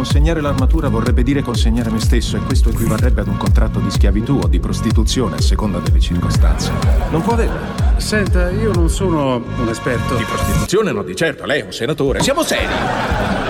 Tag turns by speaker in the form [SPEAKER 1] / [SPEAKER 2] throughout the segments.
[SPEAKER 1] Consegnare l'armatura vorrebbe dire consegnare me stesso e questo equivarrebbe ad un contratto di schiavitù o di prostituzione a seconda delle circostanze. Non può averlo.
[SPEAKER 2] Senta, io non sono un esperto.
[SPEAKER 3] Di prostituzione no, di certo, lei è un senatore. Siamo seri.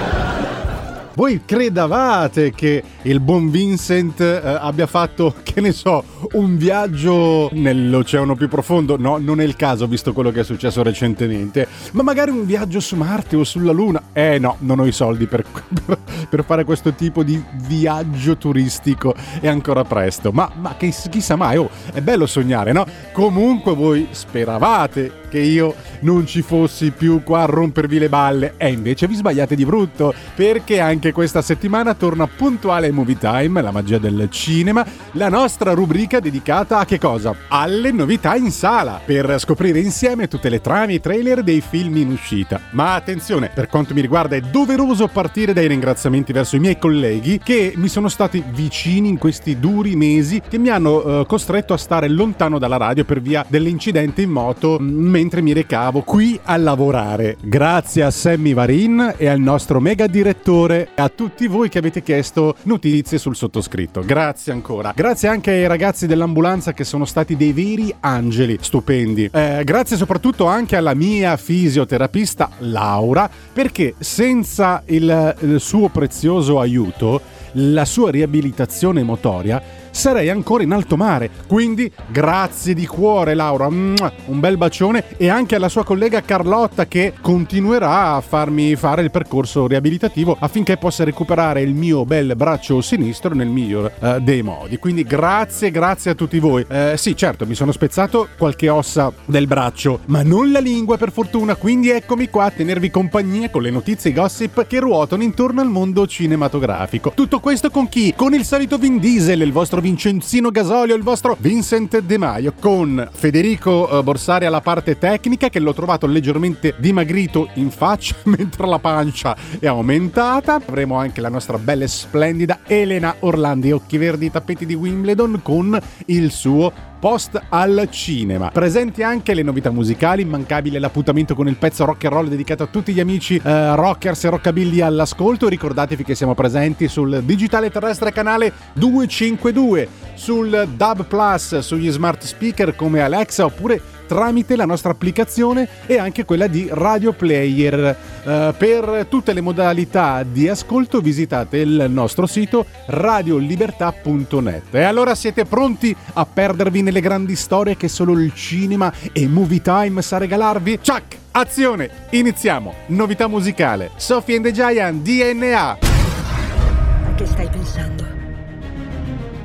[SPEAKER 4] Voi credavate che il buon Vincent eh, abbia fatto, che ne so, un viaggio nell'oceano più profondo? No, non è il caso, visto quello che è successo recentemente. Ma magari un viaggio su Marte o sulla Luna? Eh no, non ho i soldi per, per fare questo tipo di viaggio turistico. È ancora presto. Ma, ma che, chissà mai, oh, è bello sognare, no? Comunque voi speravate che io non ci fossi più qua a rompervi le balle e invece vi sbagliate di brutto perché anche questa settimana torna puntuale Movie Time, la magia del cinema, la nostra rubrica dedicata a che cosa? Alle novità in sala per scoprire insieme tutte le trame e trailer dei film in uscita. Ma attenzione, per quanto mi riguarda è doveroso partire dai ringraziamenti verso i miei colleghi che mi sono stati vicini in questi duri mesi che mi hanno eh, costretto a stare lontano dalla radio per via dell'incidente in moto mentre mi recavo qui a lavorare. Grazie a Sammy Varin e al nostro mega direttore e a tutti voi che avete chiesto notizie sul sottoscritto. Grazie ancora. Grazie anche ai ragazzi dell'ambulanza che sono stati dei veri angeli stupendi. Eh, grazie soprattutto anche alla mia fisioterapista Laura perché senza il, il suo prezioso aiuto la sua riabilitazione motoria sarei ancora in alto mare. Quindi grazie di cuore Laura, un bel bacione e anche alla sua collega Carlotta che continuerà a farmi fare il percorso riabilitativo affinché possa recuperare il mio bel braccio sinistro nel miglior uh, dei modi. Quindi grazie, grazie a tutti voi. Uh, sì, certo, mi sono spezzato qualche ossa del braccio, ma non la lingua per fortuna, quindi eccomi qua a tenervi compagnia con le notizie gossip che ruotano intorno al mondo cinematografico. Tutto questo con chi? Con il solito Vin Diesel, il vostro Vincenzino Gasolio, il vostro Vincent De Maio, con Federico uh, Borsari alla parte tecnica che l'ho trovato leggermente dimagrito in faccia mentre la pancia è aumentata. Avremo anche la nostra bella e splendida Elena Orlandi, occhi verdi, tappeti di Wimbledon con il suo post al cinema. Presenti anche le novità musicali, immancabile l'appuntamento con il pezzo rock and roll dedicato a tutti gli amici eh, rockers e rockabilly all'ascolto. Ricordatevi che siamo presenti sul digitale terrestre canale 252, sul Dub Plus, sugli smart speaker come Alexa oppure tramite la nostra applicazione e anche quella di Radio Player. Uh, per tutte le modalità di ascolto visitate il nostro sito radiolibertà.net. E allora siete pronti a perdervi nelle grandi storie che solo il cinema e Movie Time sa regalarvi? Chuck! Azione! Iniziamo! Novità musicale. Sophie and the Giant DNA.
[SPEAKER 5] A che stai pensando?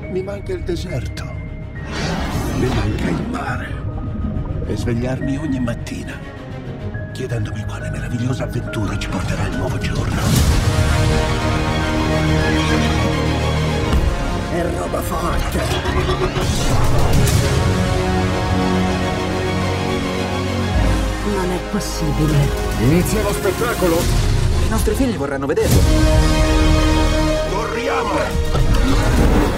[SPEAKER 6] Mi manca il deserto. Mi manca il mare e svegliarmi ogni mattina chiedendomi quale meravigliosa avventura ci porterà il nuovo giorno.
[SPEAKER 5] È roba forte.
[SPEAKER 7] Non è
[SPEAKER 5] possibile.
[SPEAKER 3] Inizia lo spettacolo. I nostri figli vorranno vederlo.
[SPEAKER 6] Corriamo!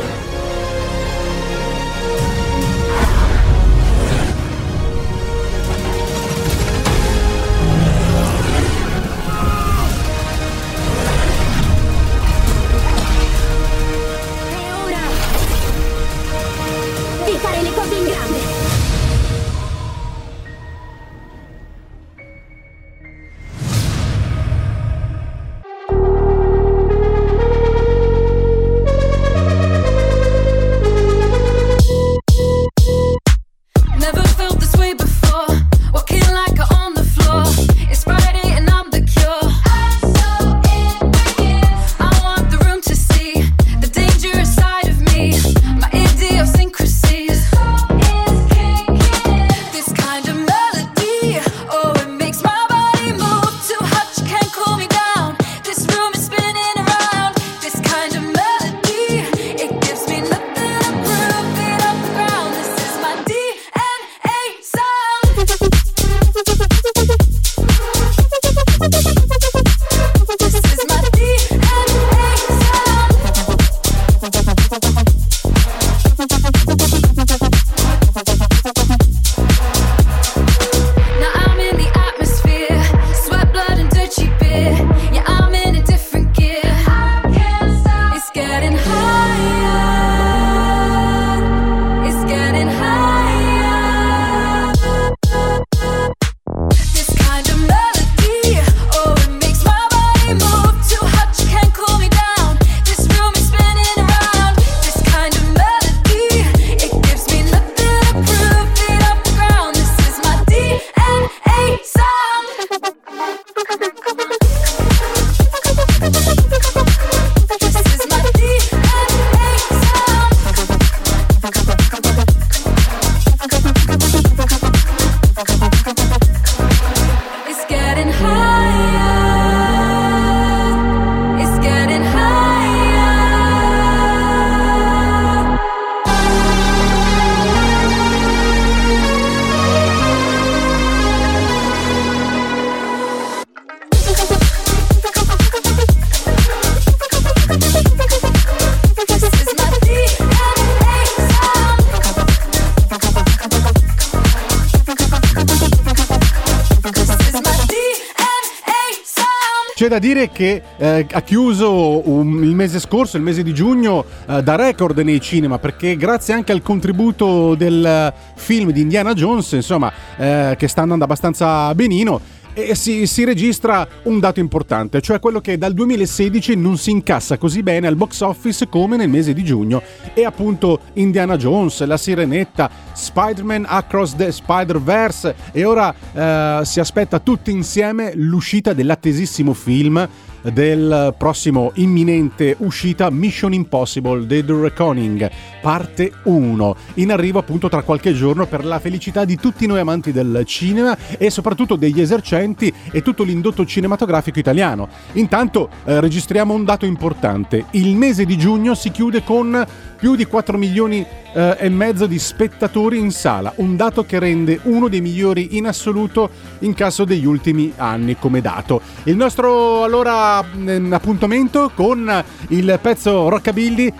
[SPEAKER 4] Dire che eh, ha chiuso un- il mese scorso, il mese di giugno, eh, da record nei cinema, perché grazie anche al contributo del film di Indiana Jones, insomma, eh, che sta andando abbastanza benino, e si, si registra un dato importante, cioè quello che dal 2016 non si incassa così bene al box office come nel mese di giugno. E appunto Indiana Jones, La Sirenetta, Spider-Man Across the Spider-Verse e ora eh, si aspetta tutti insieme l'uscita dell'attesissimo film del prossimo imminente uscita Mission Impossible The Reckoning parte 1 in arrivo appunto tra qualche giorno per la felicità di tutti noi amanti del cinema e soprattutto degli esercenti e tutto l'indotto cinematografico italiano. Intanto eh, registriamo un dato importante. Il mese di giugno si chiude con più di 4 milioni eh, e mezzo di spettatori in sala, un dato che rende uno dei migliori in assoluto in caso degli ultimi anni come dato. Il nostro allora mm, appuntamento con il pezzo Rockabilly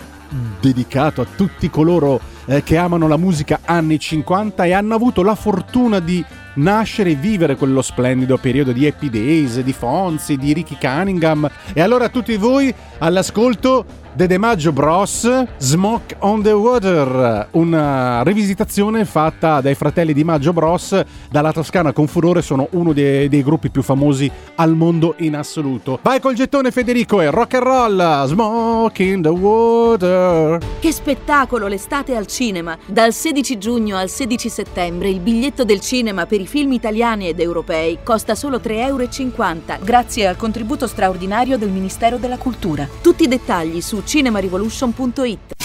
[SPEAKER 4] dedicato a tutti coloro eh, che amano la musica anni 50 e hanno avuto la fortuna di nascere e vivere quello splendido periodo di Happy Days, di Fonzi, di Ricky Cunningham. E allora a tutti voi all'ascolto The De Maggio Bros Smoke on the Water, una rivisitazione fatta dai fratelli di Maggio Bros dalla Toscana con furore, sono uno dei, dei gruppi più famosi al mondo in assoluto. Vai col gettone Federico e rock and roll, Smoke in the Water.
[SPEAKER 8] Che spettacolo l'estate al cinema! Dal 16 giugno al 16 settembre il biglietto del cinema per i film italiani ed europei costa solo 3,50 euro grazie al contributo straordinario del Ministero della Cultura. Tutti i dettagli su cinemarevolution.it.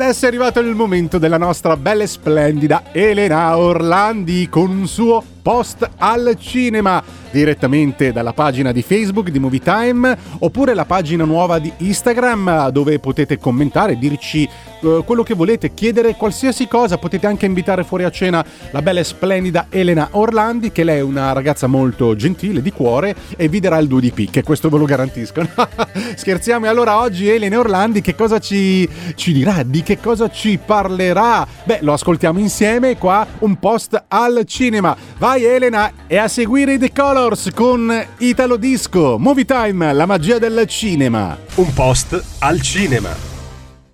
[SPEAKER 4] adesso è arrivato il momento della nostra bella e splendida Elena Orlandi con un suo post al cinema direttamente dalla pagina di Facebook di Movie Time oppure la pagina nuova di Instagram dove potete commentare, dirci eh, quello che volete, chiedere qualsiasi cosa, potete anche invitare fuori a cena la bella e splendida Elena Orlandi che lei è una ragazza molto gentile, di cuore e vi darà il due di picche, questo ve lo garantisco. Scherziamo e allora oggi Elena Orlandi che cosa ci, ci dirà, di che cosa ci parlerà? Beh, lo ascoltiamo insieme qua, un post al cinema. Vai Elena e a seguire i The Colors con Italo Disco, Movie Time, la magia del cinema.
[SPEAKER 9] Un post al cinema.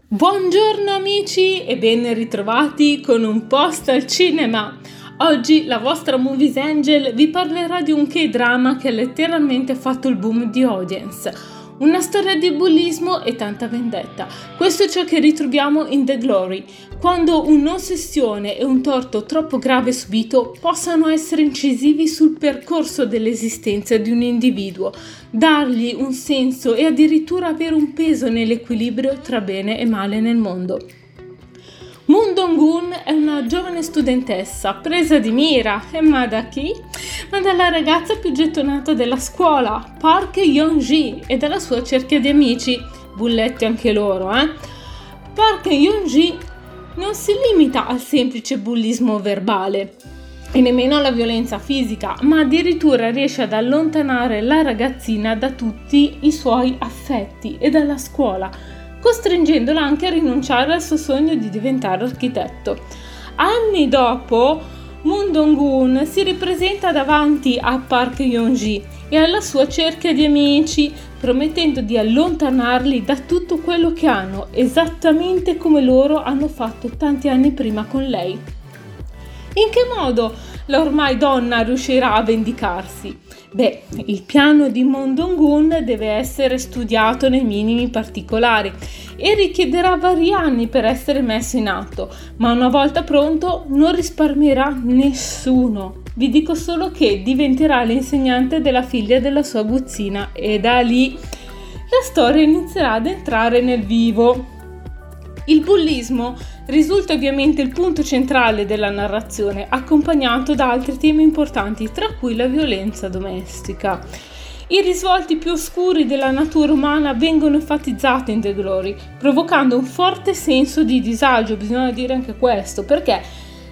[SPEAKER 10] Buongiorno amici e ben ritrovati con un post al cinema. Oggi la vostra Movies Angel vi parlerà di un K-drama che ha letteralmente fatto il boom di audience. Una storia di bullismo e tanta vendetta. Questo è ciò che ritroviamo in The Glory, quando un'ossessione e un torto troppo grave subito possano essere incisivi sul percorso dell'esistenza di un individuo, dargli un senso e addirittura avere un peso nell'equilibrio tra bene e male nel mondo. Moon Dong-un è una giovane studentessa presa di mira, e ma da chi? Ma dalla ragazza più gettonata della scuola, Park Yeon-ji, e dalla sua cerchia di amici, bulletti anche loro, eh? Park Yeon-ji non si limita al semplice bullismo verbale e nemmeno alla violenza fisica, ma addirittura riesce ad allontanare la ragazzina da tutti i suoi affetti e dalla scuola costringendola anche a rinunciare al suo sogno di diventare architetto. Anni dopo, Moon Dong-un si ripresenta davanti a Park Yeon-ji e alla sua cerchia di amici, promettendo di allontanarli da tutto quello che hanno, esattamente come loro hanno fatto tanti anni prima con lei. In che modo la ormai donna riuscirà a vendicarsi? Beh, il piano di Mondongun deve essere studiato nei minimi particolari e richiederà vari anni per essere messo in atto, ma una volta pronto non risparmierà nessuno. Vi dico solo che diventerà l'insegnante della figlia della sua guzzina e da lì la storia inizierà ad entrare nel vivo. Il bullismo risulta ovviamente il punto centrale della narrazione, accompagnato da altri temi importanti, tra cui la violenza domestica. I risvolti più oscuri della natura umana vengono enfatizzati in The Glory, provocando un forte senso di disagio, bisogna dire anche questo, perché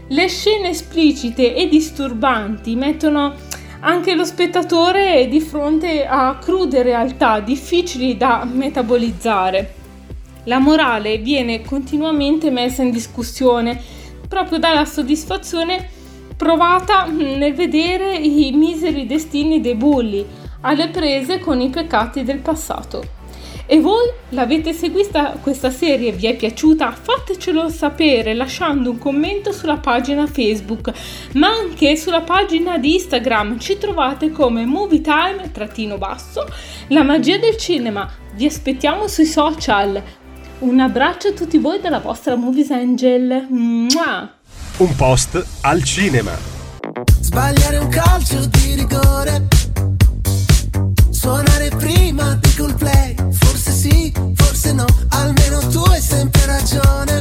[SPEAKER 10] le scene esplicite e disturbanti mettono anche lo spettatore di fronte a crude realtà difficili da metabolizzare. La morale viene continuamente messa in discussione proprio dalla soddisfazione provata nel vedere i miseri destini dei bulli alle prese con i peccati del passato. E voi l'avete seguita questa serie? Vi è piaciuta? Fatecelo sapere lasciando un commento sulla pagina Facebook, ma anche sulla pagina di Instagram. Ci trovate come MovieTime-basso, la magia del cinema. Vi aspettiamo sui social. Un abbraccio a tutti voi dalla vostra Movies Angel. Mua!
[SPEAKER 9] Un post al cinema.
[SPEAKER 11] Sbagliare un calcio di rigore. Suonare prima di Coldplay. Forse sì, forse no. Almeno tu hai sempre ragione.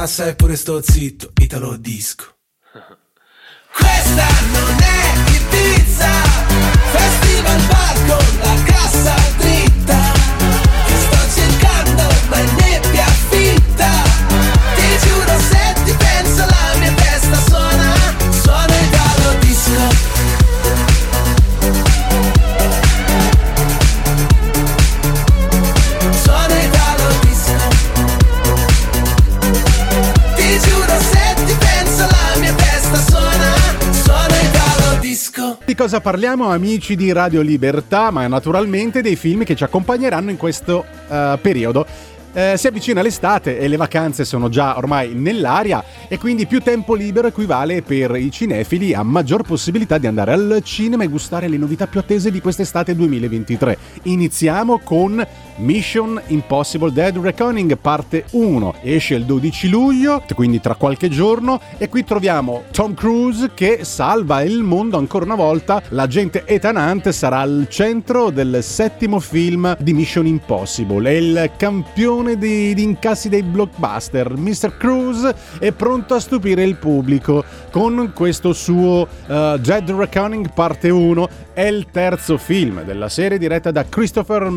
[SPEAKER 11] Cassa eppure sto zitto Italo disco. Questa non è Ibiza Festival bar con la cassa dritta. Ti sto cercando ma è nebbia fitta Ti giuro se ti penso la mia testa suona Suona Italo disco
[SPEAKER 4] Di cosa parliamo amici di Radio Libertà, ma naturalmente dei film che ci accompagneranno in questo eh, periodo. Eh, si avvicina l'estate e le vacanze sono già ormai nell'aria e quindi più tempo libero equivale per i cinefili a maggior possibilità di andare al cinema e gustare le novità più attese di quest'estate 2023. Iniziamo con Mission Impossible Dead Reckoning parte 1. Esce il 12 luglio, quindi tra qualche giorno, e qui troviamo Tom Cruise che salva il mondo ancora una volta. L'agente Ethan Hunt sarà al centro del settimo film di Mission Impossible. È il campione di, di incassi dei blockbuster. Mr. Cruise è pronto a stupire il pubblico con questo suo uh, Dead Reckoning parte 1. È il terzo film della serie diretta da Christopher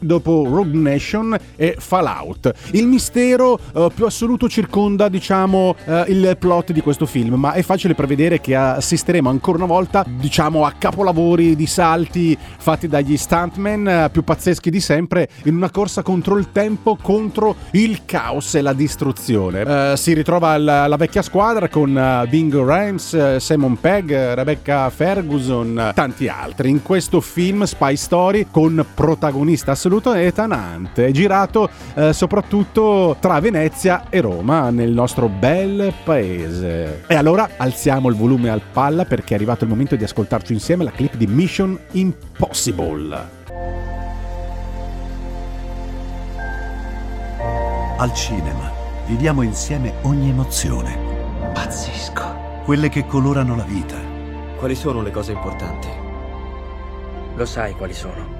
[SPEAKER 4] Dopo Rogue Nation e Fallout. Il mistero eh, più assoluto circonda, diciamo, eh, il plot di questo film, ma è facile prevedere che assisteremo ancora una volta, diciamo, a capolavori di salti fatti dagli stuntman eh, più pazzeschi di sempre in una corsa contro il tempo, contro il caos e la distruzione. Eh, si ritrova la, la vecchia squadra con eh, Bingo Rams, eh, Simon Pegg, Rebecca Ferguson, tanti altri. In questo film Spy Story con protagonista assoluto Ethan Hunt, è girato eh, soprattutto tra Venezia e Roma, nel nostro bel paese. E allora alziamo il volume al palla perché è arrivato il momento di ascoltarci insieme la clip di Mission Impossible.
[SPEAKER 12] Al cinema viviamo insieme ogni emozione. Pazzesco. Quelle che colorano la vita.
[SPEAKER 13] Quali sono le cose importanti? Lo sai quali sono.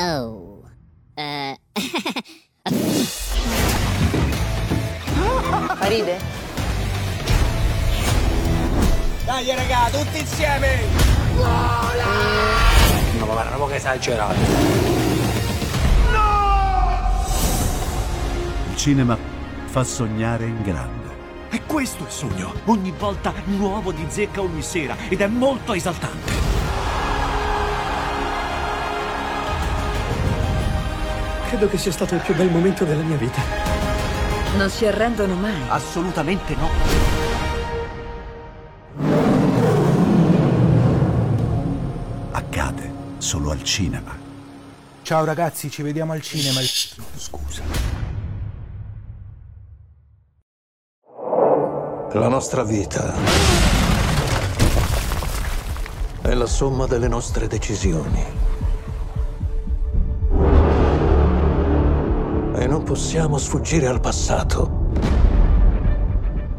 [SPEAKER 14] Oh. Eh.
[SPEAKER 15] Ride?
[SPEAKER 13] Dai raga, tutti insieme!
[SPEAKER 16] No, ma guarda, che esagerato.
[SPEAKER 12] Il cinema fa sognare in grande.
[SPEAKER 16] E questo è il sogno. Ogni volta nuovo di zecca ogni sera ed è molto esaltante.
[SPEAKER 13] Credo che sia stato il più bel momento della mia vita.
[SPEAKER 15] Non si arrendono mai.
[SPEAKER 16] Assolutamente no.
[SPEAKER 12] Accade solo al cinema.
[SPEAKER 17] Ciao ragazzi, ci vediamo al cinema. Scusa.
[SPEAKER 2] La nostra vita è la somma delle nostre decisioni. Possiamo sfuggire al passato.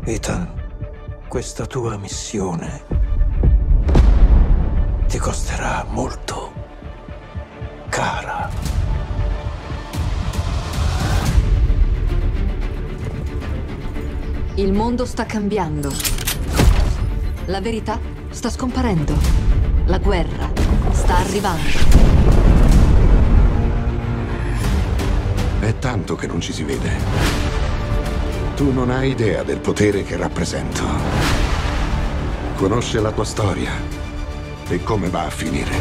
[SPEAKER 2] Ethan, questa tua missione ti costerà molto cara.
[SPEAKER 18] Il mondo sta cambiando. La verità sta scomparendo. La guerra sta arrivando.
[SPEAKER 19] È tanto che non ci si vede. Tu non hai idea del potere che rappresento. Conosce la tua storia e come va a finire.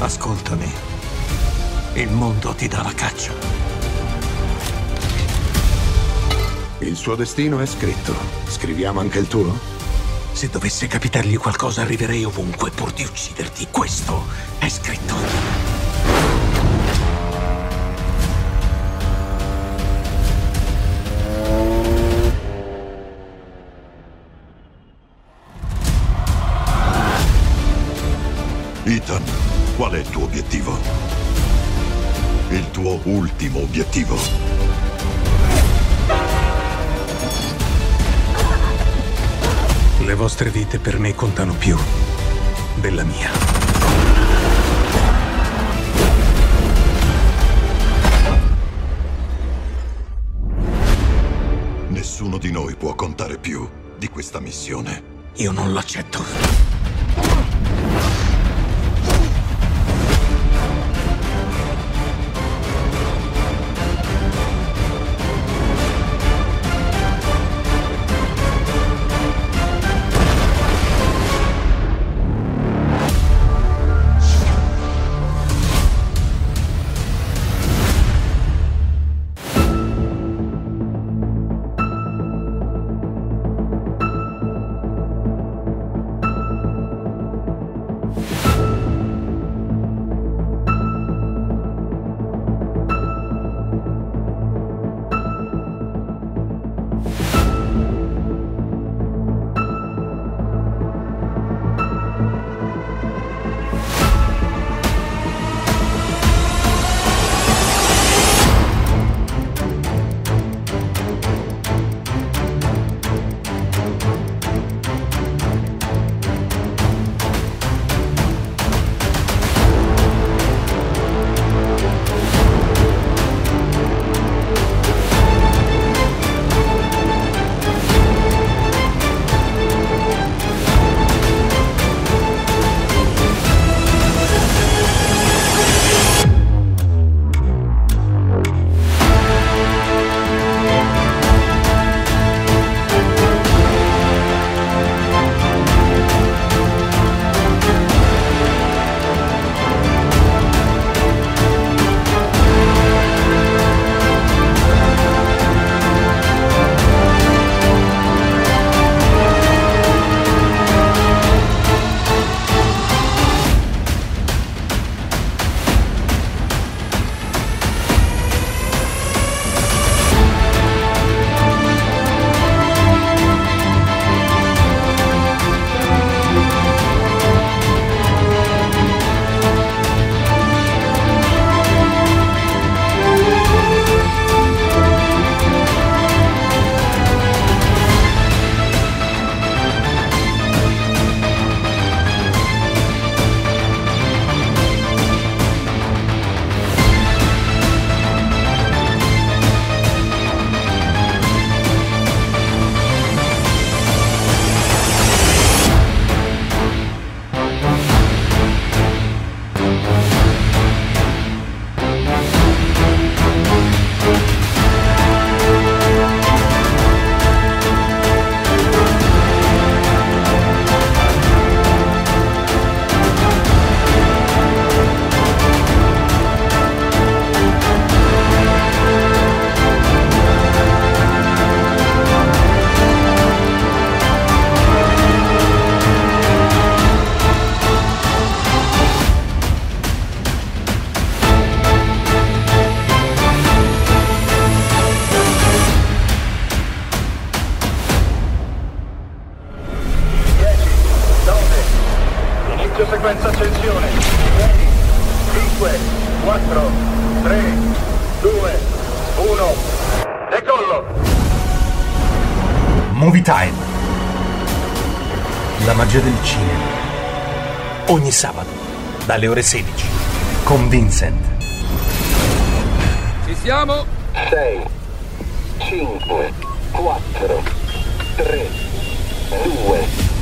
[SPEAKER 2] Ascoltami. Il mondo ti dà la caccia.
[SPEAKER 19] Il suo destino è scritto. Scriviamo anche il tuo?
[SPEAKER 2] Se dovesse capitargli qualcosa arriverei ovunque pur di ucciderti. Questo è scritto.
[SPEAKER 19] Ethan, qual è il tuo obiettivo? Il tuo ultimo obiettivo?
[SPEAKER 20] Le vostre vite per me contano più della mia.
[SPEAKER 19] Nessuno di noi può contare più di questa missione.
[SPEAKER 2] Io non l'accetto.
[SPEAKER 9] Dalle ore 16, con Vincent.
[SPEAKER 21] Ci siamo? 6, 5, 4, 3, 2,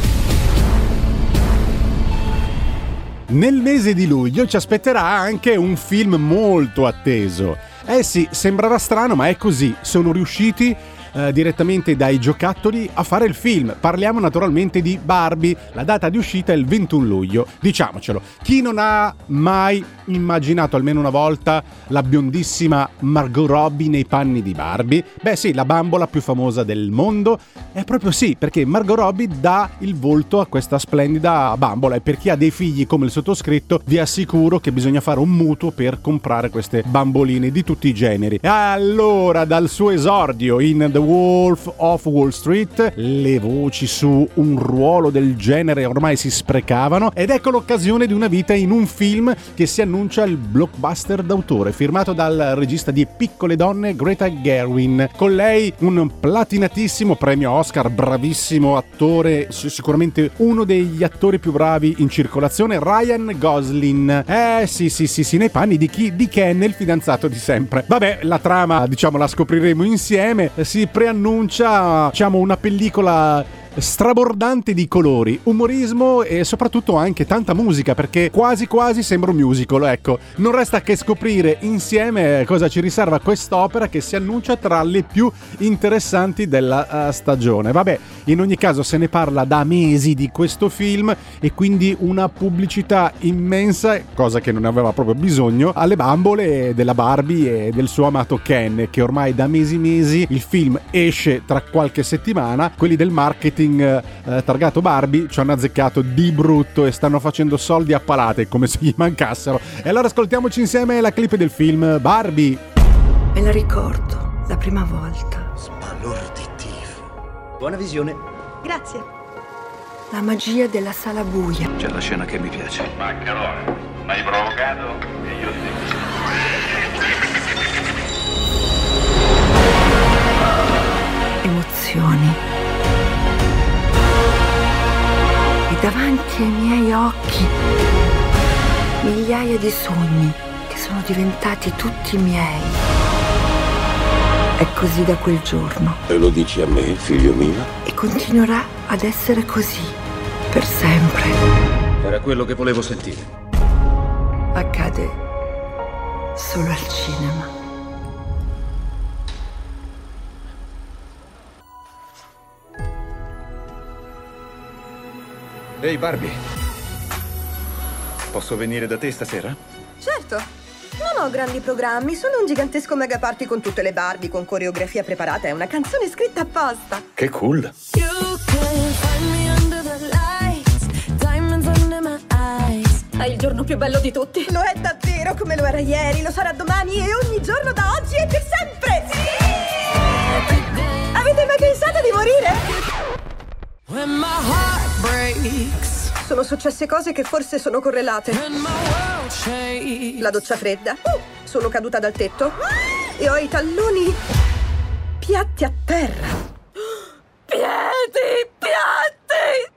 [SPEAKER 4] Nel mese di luglio ci aspetterà anche un film molto atteso. Eh sì, sembrerà strano, ma è così. Sono riusciti eh, direttamente dai giocattoli a fare il film. Parliamo naturalmente di Barbie. La data di uscita è il 21 luglio. Diciamocelo, chi non ha mai immaginato almeno una volta la biondissima Margot Robbie nei panni di Barbie? Beh sì, la bambola più famosa del mondo. È proprio sì, perché Margot Robbie dà il volto a questa splendida bambola e per chi ha dei figli come il sottoscritto vi assicuro che bisogna fare un mutuo per comprare queste bamboline di tutti i generi. Allora, dal suo esordio in The Wolf of Wall Street, le voci su un ruolo del genere ormai si sprecavano ed ecco l'occasione di una vita in un film che si annuncia il blockbuster d'autore, firmato dal regista di Piccole Donne Greta Gerwin. Con lei un platinatissimo premio Oscar, bravissimo attore, sicuramente uno degli attori più bravi in circolazione, Ryan Gosling. Eh sì sì sì sì, nei panni di chi? Di Ken, il fidanzato di sempre. Vabbè, la trama diciamo la scopriremo insieme, si preannuncia diciamo una pellicola strabordante di colori, umorismo e soprattutto anche tanta musica perché quasi quasi sembra un musical, ecco. Non resta che scoprire insieme cosa ci riserva quest'opera che si annuncia tra le più interessanti della eh, stagione. Vabbè, in ogni caso se ne parla da mesi di questo film e quindi una pubblicità immensa, cosa che non aveva proprio bisogno, alle bambole della Barbie e del suo amato Ken, che ormai da mesi mesi il film esce tra qualche settimana, quelli del marketing eh, targato Barbie ci hanno azzeccato di brutto e stanno facendo soldi a palate come se gli mancassero. E allora ascoltiamoci insieme la clip del film Barbie.
[SPEAKER 5] Me la ricordo, la prima volta.
[SPEAKER 13] Buona visione.
[SPEAKER 5] Grazie. La magia della sala buia.
[SPEAKER 3] C'è la scena che mi piace.
[SPEAKER 21] Maccherone, m'hai provocato e io ti...
[SPEAKER 5] Emozioni. Davanti ai miei occhi migliaia di sogni che sono diventati tutti miei. È così da quel giorno
[SPEAKER 22] E lo dici a me, figlio mio?
[SPEAKER 5] e continuerà ad essere così per sempre.
[SPEAKER 3] Era quello che volevo sentire.
[SPEAKER 5] Accade solo al cinema.
[SPEAKER 3] Ehi Barbie. Posso venire da te stasera?
[SPEAKER 23] Certo. Non ho grandi programmi, sono un gigantesco mega party con tutte le Barbie, con coreografia preparata e una canzone scritta apposta.
[SPEAKER 3] Che cool.
[SPEAKER 24] You can find me under the lights, diamonds under my eyes.
[SPEAKER 23] È il giorno più bello di tutti. Lo è davvero come lo era ieri, lo sarà domani e ogni giorno da oggi e per sempre. Avete mai pensato di morire? Sono successe cose che forse sono correlate.
[SPEAKER 24] when my world shakes.
[SPEAKER 23] La doccia fredda. Uh, sono caduta dal tetto. E ho i talloni piatti a terra. Piedi, piatti!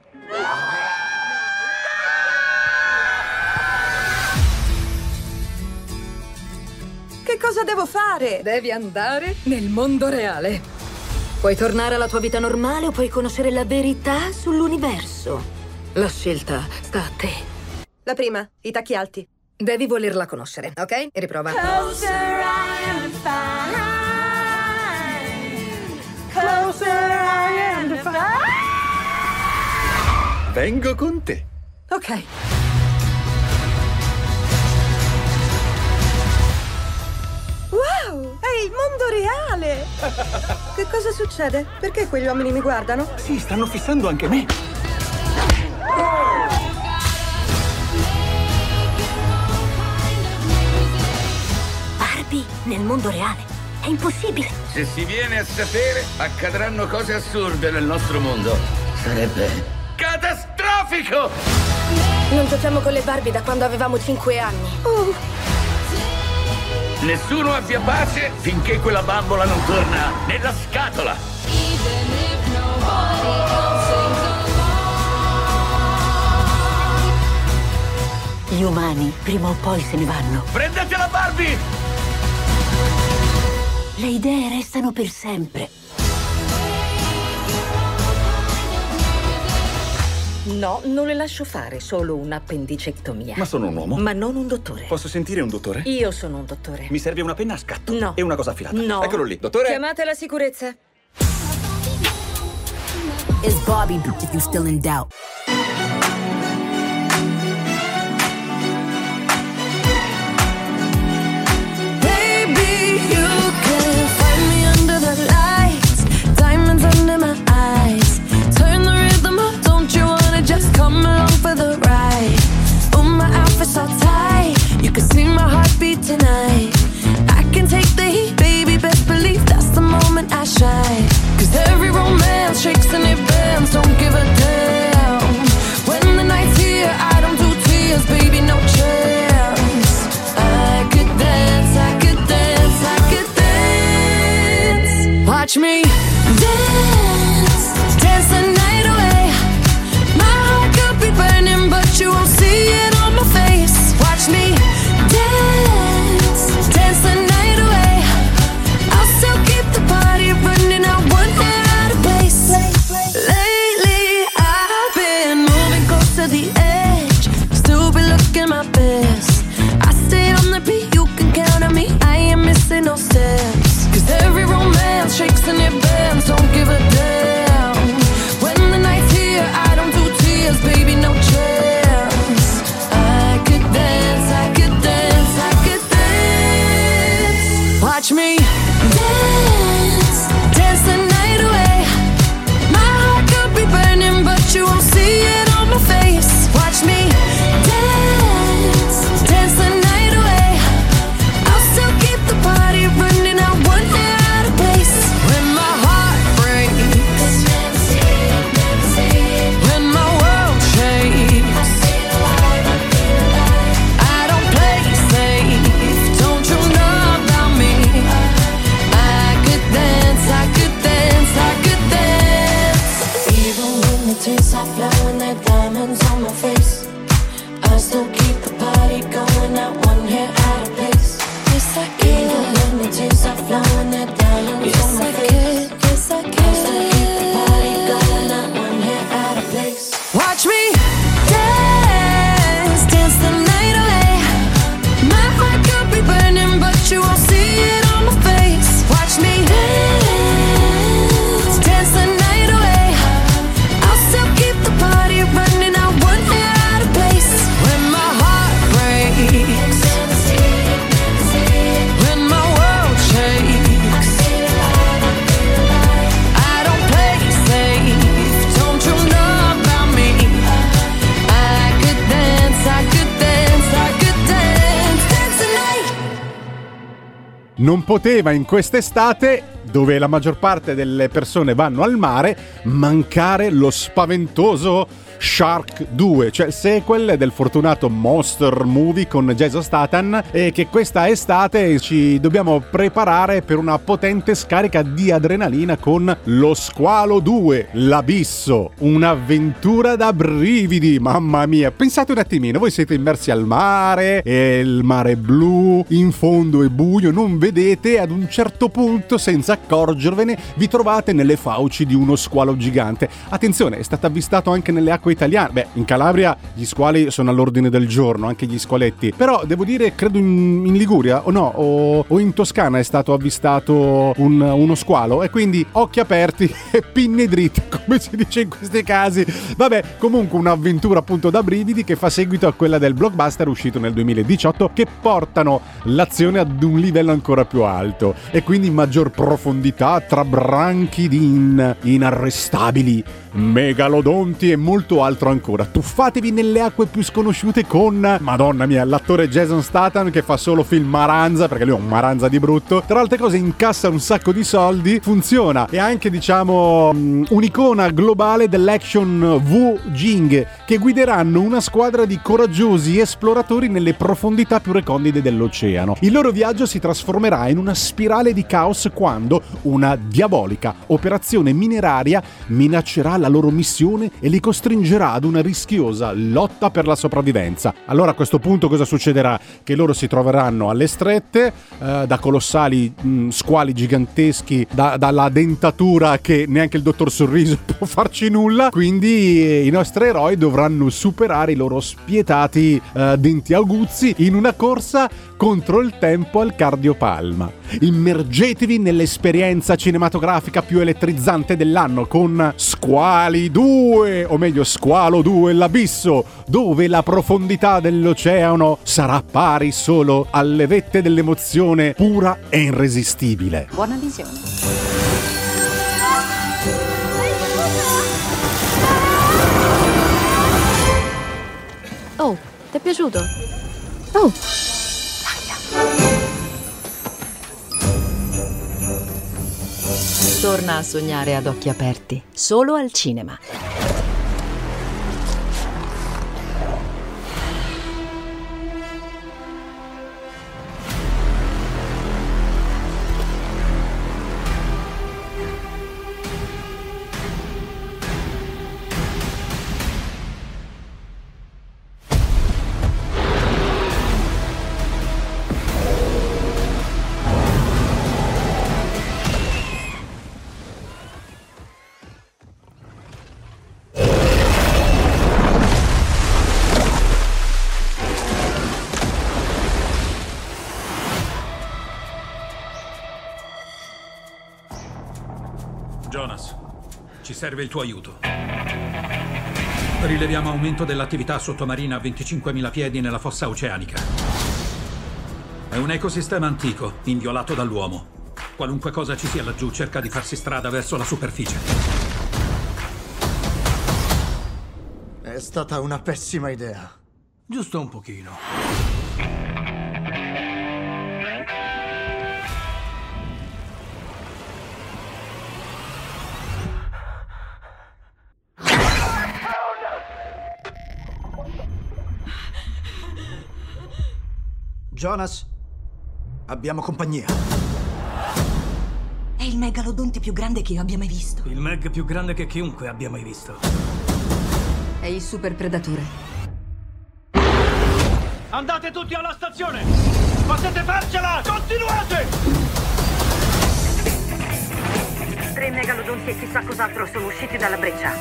[SPEAKER 23] Che cosa devo fare?
[SPEAKER 25] Devi andare nel mondo reale. Puoi tornare alla tua vita normale o puoi conoscere la verità sull'universo. La scelta sta a te.
[SPEAKER 23] La prima, i tacchi alti.
[SPEAKER 25] Devi volerla conoscere, ok? E riprova.
[SPEAKER 24] Closer I am to find. Closer I am to find.
[SPEAKER 3] Vengo con te.
[SPEAKER 23] Ok. Wow, è il mondo reale! Che cosa succede? Perché quegli uomini mi guardano?
[SPEAKER 3] Sì, stanno fissando anche me.
[SPEAKER 25] Barbie nel mondo reale. È impossibile.
[SPEAKER 21] Se si viene a sapere, accadranno cose assurde nel nostro mondo. Sarebbe catastrofico!
[SPEAKER 23] Non giochiamo con le Barbie da quando avevamo 5 anni.
[SPEAKER 21] Nessuno abbia pace finché quella bambola non torna nella scatola.
[SPEAKER 26] Gli umani prima o poi se ne vanno.
[SPEAKER 21] Prendetela Barbie!
[SPEAKER 26] Le idee restano per sempre. No, non le lascio fare, solo un'appendicectomia.
[SPEAKER 27] Ma sono un uomo.
[SPEAKER 26] Ma non un dottore.
[SPEAKER 27] Posso sentire un dottore?
[SPEAKER 26] Io sono un dottore.
[SPEAKER 27] Mi serve una penna a scatto.
[SPEAKER 26] No.
[SPEAKER 27] E una cosa affilata.
[SPEAKER 26] No.
[SPEAKER 27] Eccolo lì, dottore.
[SPEAKER 26] Chiamate la sicurezza.
[SPEAKER 28] It's Bobby if you still in doubt.
[SPEAKER 24] So tight, you can see my heartbeat tonight.
[SPEAKER 4] Non poteva in quest'estate, dove la maggior parte delle persone vanno al mare, mancare lo spaventoso Shark 2, cioè il sequel del fortunato Monster Movie con Jason Statham e che questa estate ci dobbiamo preparare per una potente scarica di adrenalina con Lo Squalo 2, L'Abisso, un'avventura da brividi, mamma mia. Pensate un attimino, voi siete immersi al mare, e il mare blu, in fondo è buio, non vedete, ad un certo punto, senza accorgervene, vi trovate nelle fauci di uno squalo gigante. Attenzione, è stato avvistato anche nelle acque italiane. Beh, in Calabria gli squali sono all'ordine del giorno, anche gli squaletti. Però devo dire, credo in, in Liguria, o no, o, o in Toscana è stato avvistato un- uno squalo. E quindi occhi aperti e pinne dritte, come si dice in questi casi. Vabbè, comunque un'avventura appunto da brividi che fa seguito a quella del blockbuster uscito nel 2018 che portano l'azione ad un livello ancora più alto e quindi maggior profondità tra branchi di in- inarrestabili megalodonti e molto altro ancora. Tuffatevi nelle acque più sconosciute con, madonna mia, l'attore Jason Statham che fa solo film maranza, perché lui è un maranza di brutto. Tra altre cose incassa un sacco di soldi, funziona. E anche, diciamo, mm, un'icona globale dell'action Wu Jing, che guideranno una squadra di coraggiosi esploratori nelle profondità più recondite dell'oceano. Il loro viaggio si trasformerà in una spirale di caos quando una diabolica operazione mineraria minaccerà la la loro missione e li costringerà ad una rischiosa lotta per la sopravvivenza. Allora a questo punto cosa succederà? Che loro si troveranno alle strette eh, da colossali mh, squali giganteschi, da- dalla dentatura che neanche il dottor Sorriso può farci nulla, quindi eh, i nostri eroi dovranno superare i loro spietati eh, denti aguzzi in una corsa contro il tempo al cardiopalma. Immergetevi nell'esperienza cinematografica più elettrizzante dell'anno con Squali 2, o meglio Squalo 2 l'abisso, dove la profondità dell'oceano sarà pari solo alle vette dell'emozione pura e irresistibile.
[SPEAKER 18] Buona visione. Oh, ti è piaciuto? Oh.
[SPEAKER 15] Torna a sognare ad occhi aperti, solo al cinema.
[SPEAKER 29] Jonas, ci serve il tuo aiuto. Rileviamo aumento dell'attività sottomarina a 25.000 piedi nella fossa oceanica. È un ecosistema antico, inviolato dall'uomo. Qualunque cosa ci sia laggiù cerca di farsi strada verso la superficie.
[SPEAKER 30] È stata una pessima idea.
[SPEAKER 17] Giusto un pochino.
[SPEAKER 30] Jonas, abbiamo compagnia.
[SPEAKER 31] È il megalodonte più grande che io abbia mai visto.
[SPEAKER 16] Il Meg più grande che chiunque abbia mai visto.
[SPEAKER 18] È il super predatore.
[SPEAKER 16] Andate tutti alla stazione! Potete farcela! Continuate!
[SPEAKER 26] Tre megalodonti e chissà cos'altro sono usciti dalla breccia.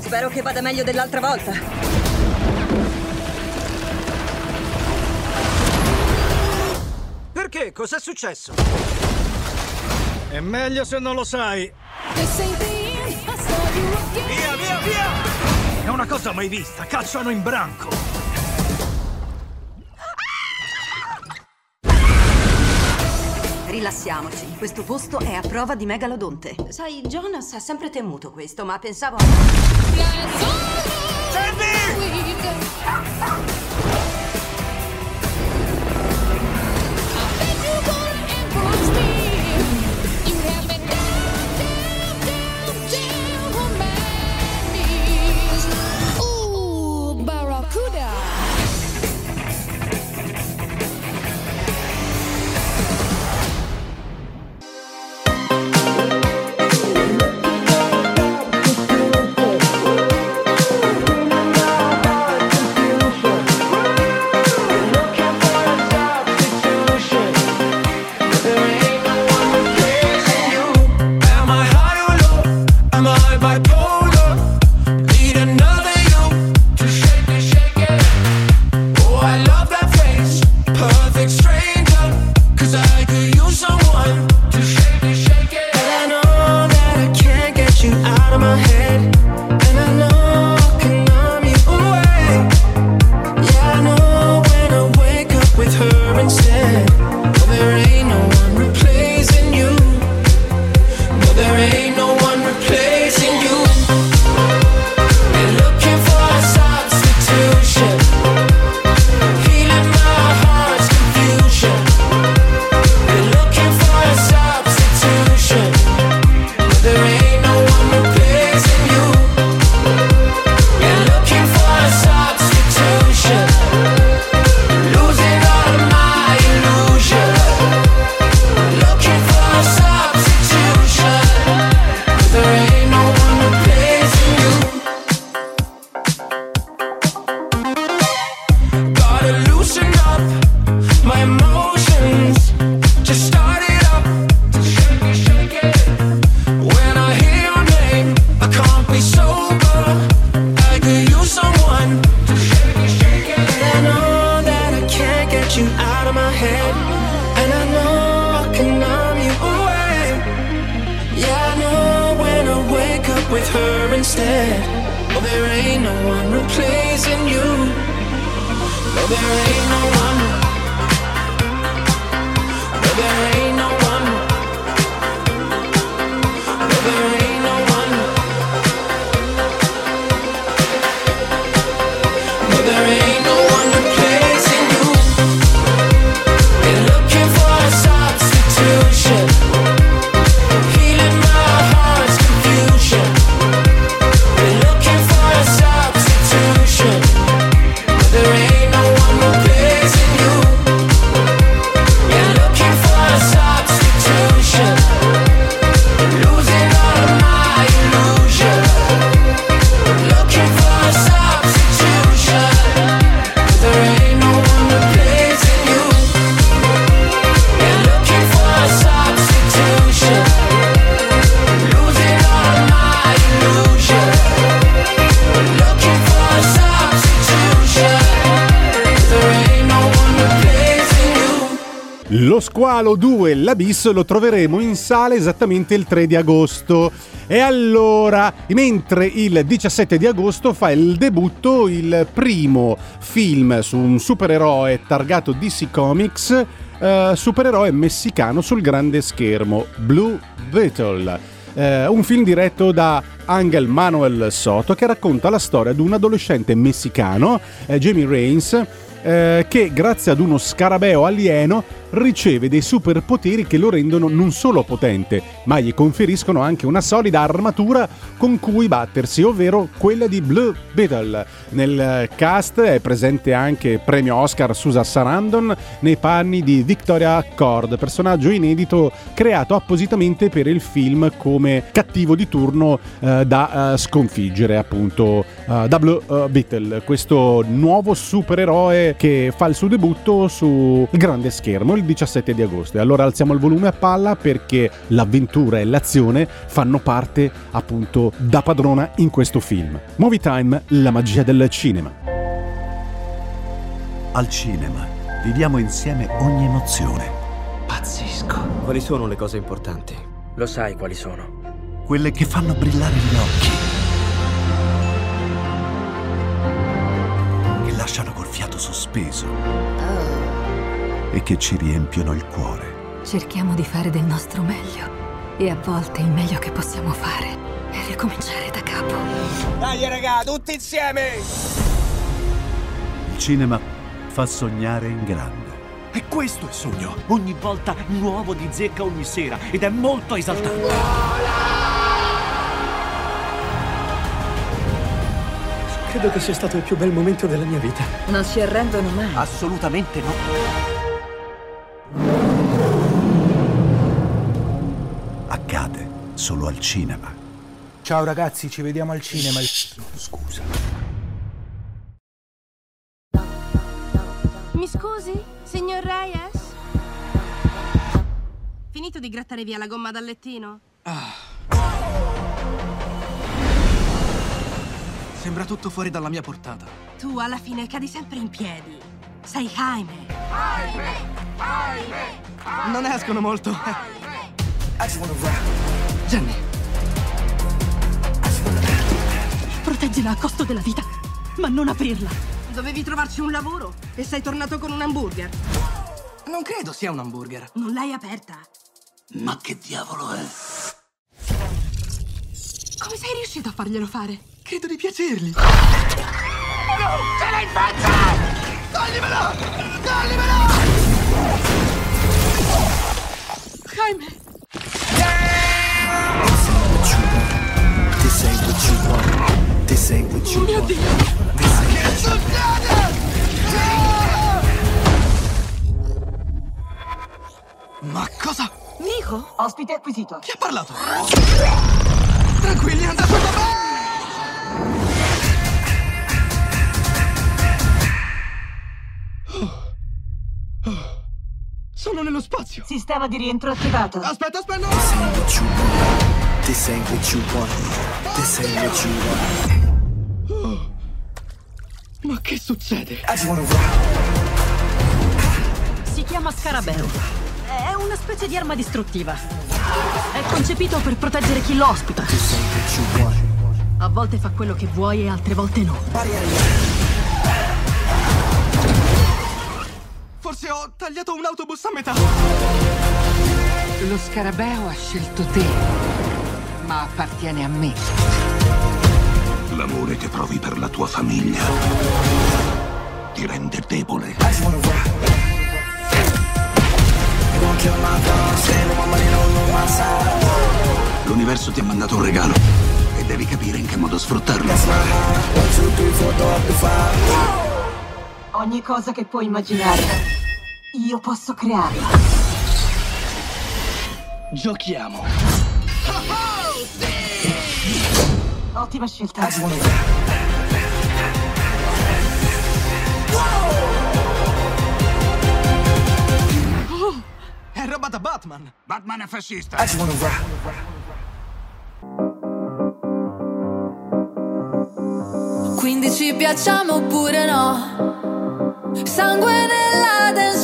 [SPEAKER 23] Spero che vada meglio dell'altra volta.
[SPEAKER 30] Perché? Cos'è successo?
[SPEAKER 16] È meglio se non lo sai. Via, via, via! È una cosa mai vista, cacciano in branco.
[SPEAKER 31] Rilassiamoci, questo posto è a prova di megalodonte. Sai, Jonas ha sempre temuto questo, ma pensavo...
[SPEAKER 24] Ooh,
[SPEAKER 4] 2, l'Abisso, lo troveremo in sala esattamente il 3 di agosto. E allora, mentre il 17 di agosto fa il debutto il primo film su un supereroe targato DC Comics, eh, supereroe messicano sul grande schermo, Blue Beetle. Eh, un film diretto da Angel Manuel Soto che racconta la storia di un adolescente messicano, eh, Jamie Reigns, eh, che grazie ad uno scarabeo alieno riceve dei superpoteri che lo rendono non solo potente, ma gli conferiscono anche una solida armatura con cui battersi, ovvero quella di Blue Beetle. Nel cast è presente anche premio Oscar Susan Sarandon nei panni di Victoria Cord, personaggio inedito creato appositamente per il film come cattivo di turno eh, da eh, sconfiggere, appunto, eh, da Blue eh, Beetle, questo nuovo supereroe che fa il suo debutto sul grande schermo il 17 di agosto. E allora alziamo il volume a palla perché l'avventura e l'azione fanno parte appunto da padrona in questo film. Movie Time, la magia del cinema.
[SPEAKER 12] Al cinema viviamo insieme ogni emozione,
[SPEAKER 13] Pazzesco. Quali sono le cose importanti? Lo sai quali sono.
[SPEAKER 12] quelle che fanno brillare gli occhi, che lasciano col fiato sospeso e che ci riempiono il cuore.
[SPEAKER 5] Cerchiamo di fare del nostro meglio. E a volte il meglio che possiamo fare è ricominciare da capo.
[SPEAKER 16] Dai raga, tutti insieme!
[SPEAKER 12] Il cinema fa sognare in grande.
[SPEAKER 16] E questo è il sogno. Ogni volta nuovo di zecca ogni sera ed è molto esaltante.
[SPEAKER 13] Credo che sia stato il più bel momento della mia vita.
[SPEAKER 18] Non si arrendono mai.
[SPEAKER 16] Assolutamente no.
[SPEAKER 12] Solo al cinema.
[SPEAKER 32] Ciao ragazzi, ci vediamo al cinema. Scusa.
[SPEAKER 33] Mi scusi, signor Reyes? Finito di grattare via la gomma dal lettino?
[SPEAKER 16] Sembra tutto fuori dalla mia portata.
[SPEAKER 33] Tu alla fine cadi sempre in piedi. Sei Jaime.
[SPEAKER 16] Non escono molto. Jenny,
[SPEAKER 33] Proteggila a costo della vita, ma non aprirla. Dovevi trovarci un lavoro e sei tornato con un hamburger.
[SPEAKER 16] non credo sia un hamburger.
[SPEAKER 33] Non l'hai aperta.
[SPEAKER 16] Ma che diavolo è?
[SPEAKER 33] Come sei riuscito a farglielo fare?
[SPEAKER 16] Credo di piacergli.
[SPEAKER 17] Ce l'hai in faccia! Togllimelo! Togllimelo!
[SPEAKER 33] Jaime!
[SPEAKER 17] This ain't what you want. This ain't what you want. This ain't what you
[SPEAKER 16] Ma cosa?
[SPEAKER 33] Nico?
[SPEAKER 34] Ospite acquisito.
[SPEAKER 16] Chi ha parlato? Tranquilli, è andato da Sono nello spazio.
[SPEAKER 34] Sistema di rientro attivato.
[SPEAKER 16] Aspetta, aspetta.
[SPEAKER 17] This ain't what you want. This ain't what you want. This ain't what you want.
[SPEAKER 16] Oh. Ma che succede?
[SPEAKER 5] Si chiama Scarabeo. È una specie di arma distruttiva. È concepito per proteggere chi lo ospita.
[SPEAKER 35] A volte fa quello che vuoi e altre volte no.
[SPEAKER 16] Forse ho tagliato un autobus a metà.
[SPEAKER 18] Lo scarabeo ha scelto te, ma appartiene a me.
[SPEAKER 19] L'amore che provi per la tua famiglia ti rende debole. L'universo ti ha mandato un regalo e devi capire in che modo sfruttarlo.
[SPEAKER 5] Ogni cosa che puoi immaginare, io posso crearla.
[SPEAKER 16] Giochiamo.
[SPEAKER 5] Ottima scelta.
[SPEAKER 16] Oh, è roba da Batman.
[SPEAKER 19] Batman è fascista.
[SPEAKER 6] Quindi ci piacciamo oppure no? Sangue nella dance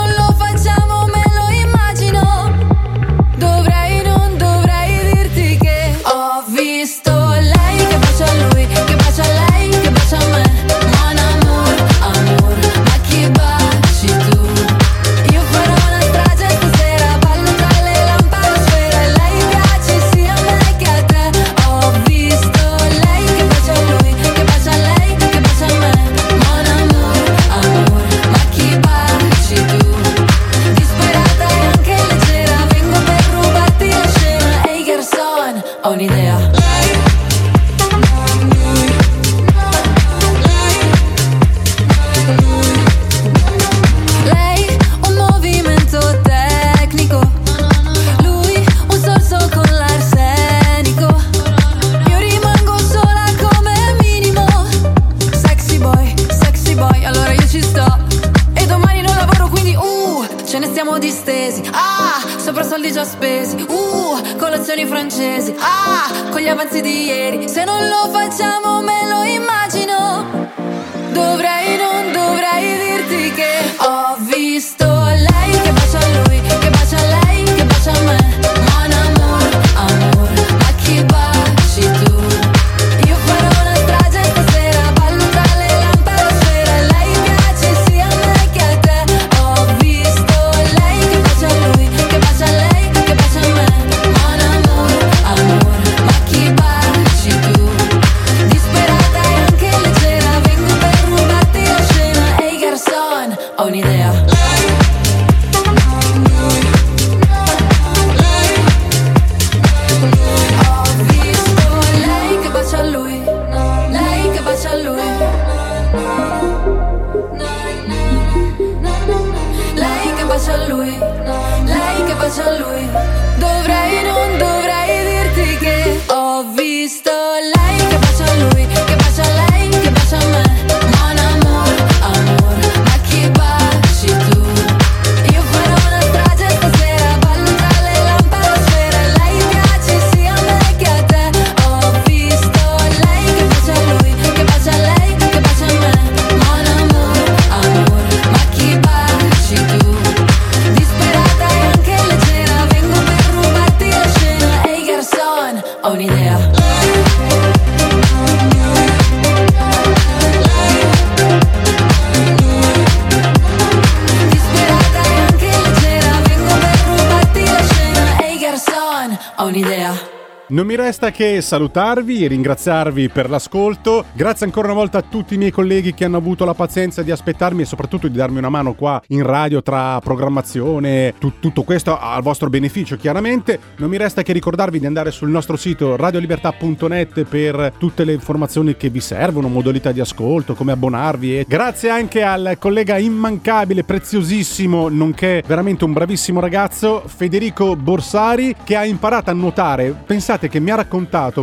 [SPEAKER 4] resta che salutarvi e ringraziarvi per l'ascolto. Grazie ancora una volta a tutti i miei colleghi che hanno avuto la pazienza di aspettarmi e soprattutto di darmi una mano qua in radio tra programmazione, tu- tutto questo al vostro beneficio chiaramente. Non mi resta che ricordarvi di andare sul nostro sito radiolibertà.net per tutte le informazioni che vi servono, modalità di ascolto, come abbonarvi e grazie anche al collega immancabile, preziosissimo, nonché veramente un bravissimo ragazzo, Federico Borsari, che ha imparato a nuotare. Pensate che mi ha raccontato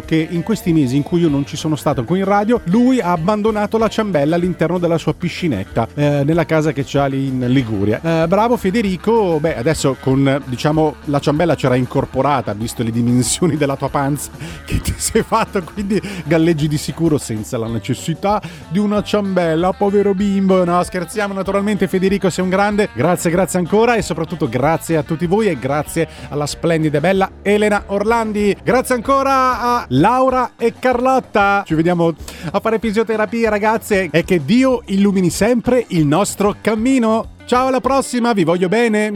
[SPEAKER 4] che in questi mesi in cui io non ci sono stato qui in radio, lui ha abbandonato la ciambella all'interno della sua piscinetta eh, nella casa che c'ha lì in Liguria. Eh, bravo Federico, beh adesso con diciamo la ciambella c'era incorporata, visto le dimensioni della tua panza che ti sei fatto, quindi galleggi di sicuro senza la necessità di una ciambella, povero bimbo. No, scherziamo naturalmente Federico, sei un grande. Grazie, grazie ancora e soprattutto grazie a tutti voi e grazie alla splendida e bella Elena Orlandi. Grazie ancora a Laura e Carlotta. Ci vediamo a fare fisioterapia, ragazze, e che Dio illumini sempre il nostro cammino. Ciao, alla prossima, vi voglio bene.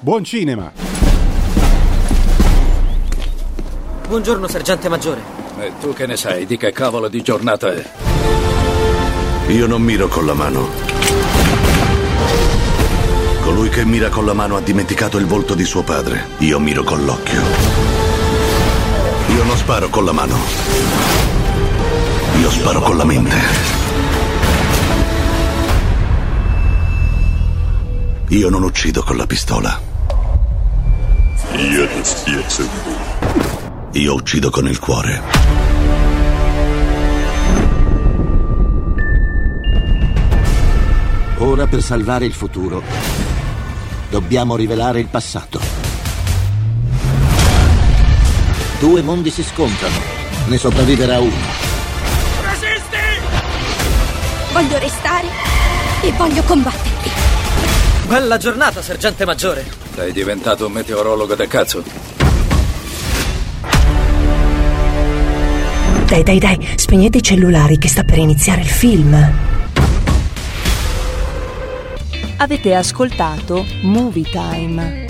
[SPEAKER 4] Buon cinema.
[SPEAKER 13] Buongiorno, sergente maggiore.
[SPEAKER 36] E tu che ne sai di che cavolo di giornata è?
[SPEAKER 19] Io non miro con la mano. Colui che mira con la mano ha dimenticato il volto di suo padre. Io miro con l'occhio. Io non sparo con la mano. Io sparo con la mente. Io non uccido con la pistola. Io uccido con il cuore.
[SPEAKER 37] Ora per salvare il futuro dobbiamo rivelare il passato. Due mondi si scontrano, ne sopravviverà uno.
[SPEAKER 38] Voglio restare e voglio combatterti.
[SPEAKER 13] Bella giornata, sergente maggiore.
[SPEAKER 36] Sei diventato un meteorologo del cazzo.
[SPEAKER 39] Dai, dai, dai, spegnete i cellulari che sta per iniziare il film.
[SPEAKER 15] Avete ascoltato Movie Time.